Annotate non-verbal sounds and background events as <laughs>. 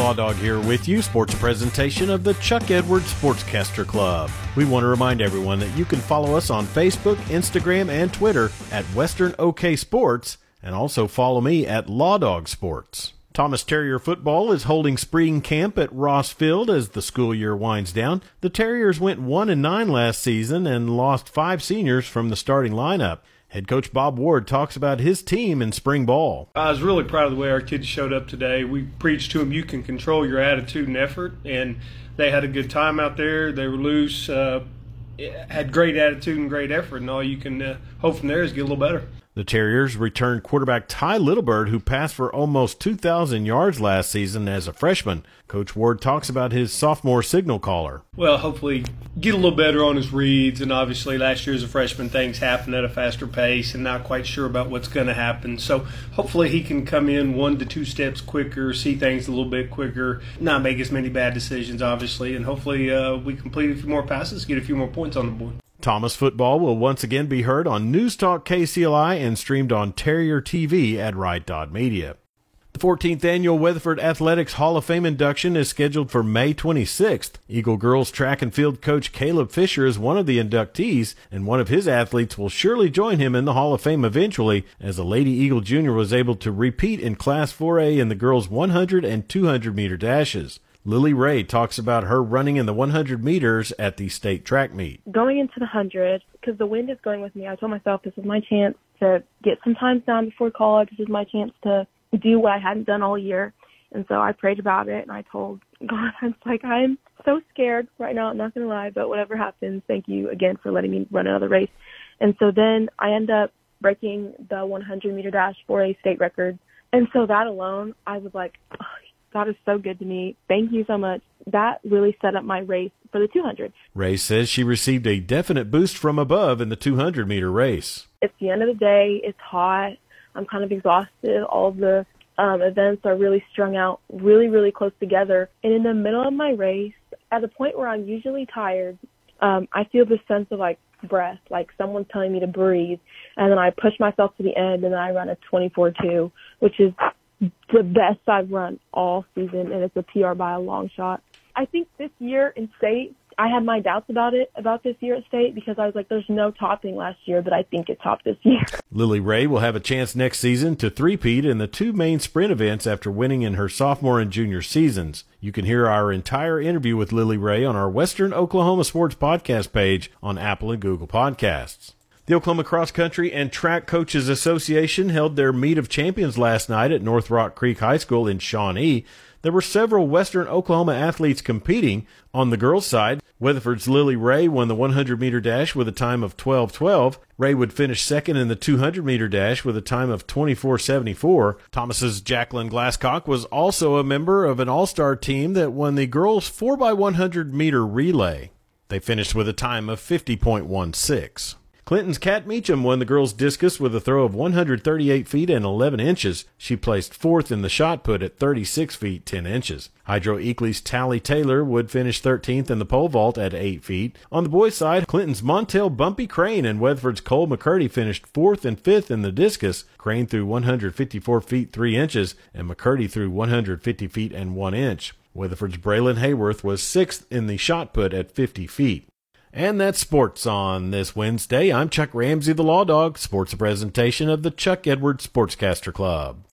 Law Dog here with you. Sports presentation of the Chuck Edwards Sportscaster Club. We want to remind everyone that you can follow us on Facebook, Instagram, and Twitter at Western OK Sports, and also follow me at Law Dog Sports. Thomas Terrier football is holding spring camp at Ross Field as the school year winds down. The Terriers went 1 and 9 last season and lost 5 seniors from the starting lineup. Head coach Bob Ward talks about his team in spring ball. I was really proud of the way our kids showed up today. We preached to them you can control your attitude and effort, and they had a good time out there. They were loose, uh, had great attitude and great effort, and all you can uh, hope from there is get a little better. The Terriers returned quarterback Ty Littlebird, who passed for almost 2,000 yards last season as a freshman. Coach Ward talks about his sophomore signal caller. Well, hopefully get a little better on his reads, and obviously last year as a freshman, things happen at a faster pace, and not quite sure about what's going to happen. So hopefully he can come in one to two steps quicker, see things a little bit quicker, not make as many bad decisions, obviously, and hopefully uh, we complete a few more passes, get a few more points on the board. Thomas football will once again be heard on News Talk KCLI and streamed on Terrier TV at Right Dot Media. The 14th annual Weatherford Athletics Hall of Fame induction is scheduled for May 26th. Eagle girls track and field coach Caleb Fisher is one of the inductees, and one of his athletes will surely join him in the Hall of Fame eventually, as a Lady Eagle Jr. was able to repeat in Class 4A in the girls' 100 and 200 meter dashes. Lily Ray talks about her running in the 100 meters at the state track meet. Going into the 100, because the wind is going with me, I told myself this is my chance to get some times down before college. This is my chance to do what I hadn't done all year. And so I prayed about it and I told God, <laughs> I was like, I'm so scared right now. I'm not going to lie, but whatever happens, thank you again for letting me run another race. And so then I end up breaking the 100 meter dash for a state record. And so that alone, I was like, oh, God is so good to me. Thank you so much. That really set up my race for the 200. Ray says she received a definite boost from above in the 200 meter race. It's the end of the day. It's hot. I'm kind of exhausted. All the um, events are really strung out, really, really close together. And in the middle of my race, at the point where I'm usually tired, um, I feel this sense of like breath, like someone's telling me to breathe. And then I push myself to the end and then I run a 24-2, which is the best I've run all season, and it's a PR by a long shot. I think this year in state, I had my doubts about it, about this year at state, because I was like, there's no topping last year, but I think it topped this year. <laughs> Lily Ray will have a chance next season to three-peat in the two main sprint events after winning in her sophomore and junior seasons. You can hear our entire interview with Lily Ray on our Western Oklahoma Sports Podcast page on Apple and Google Podcasts. The Oklahoma Cross Country and Track Coaches Association held their Meet of Champions last night at North Rock Creek High School in Shawnee. There were several Western Oklahoma athletes competing. On the girls' side, Weatherford's Lily Ray won the 100 meter dash with a time of 12:12. Ray would finish second in the 200 meter dash with a time of 24:74. Thomas's Jacqueline Glasscock was also a member of an all-star team that won the girls 4x100 meter relay. They finished with a time of 50.16. Clinton's Kat Meacham won the girls' discus with a throw of 138 feet and 11 inches. She placed fourth in the shot put at 36 feet 10 inches. Hydro Eakly's Tally Taylor would finish 13th in the pole vault at 8 feet. On the boys' side, Clinton's Montel Bumpy Crane and Weatherford's Cole McCurdy finished fourth and fifth in the discus. Crane threw 154 feet 3 inches, and McCurdy threw 150 feet and 1 inch. Weatherford's Braylon Hayworth was sixth in the shot put at 50 feet. And that's sports on this Wednesday. I'm Chuck Ramsey, the Law Dog. Sports presentation of the Chuck Edwards Sportscaster Club.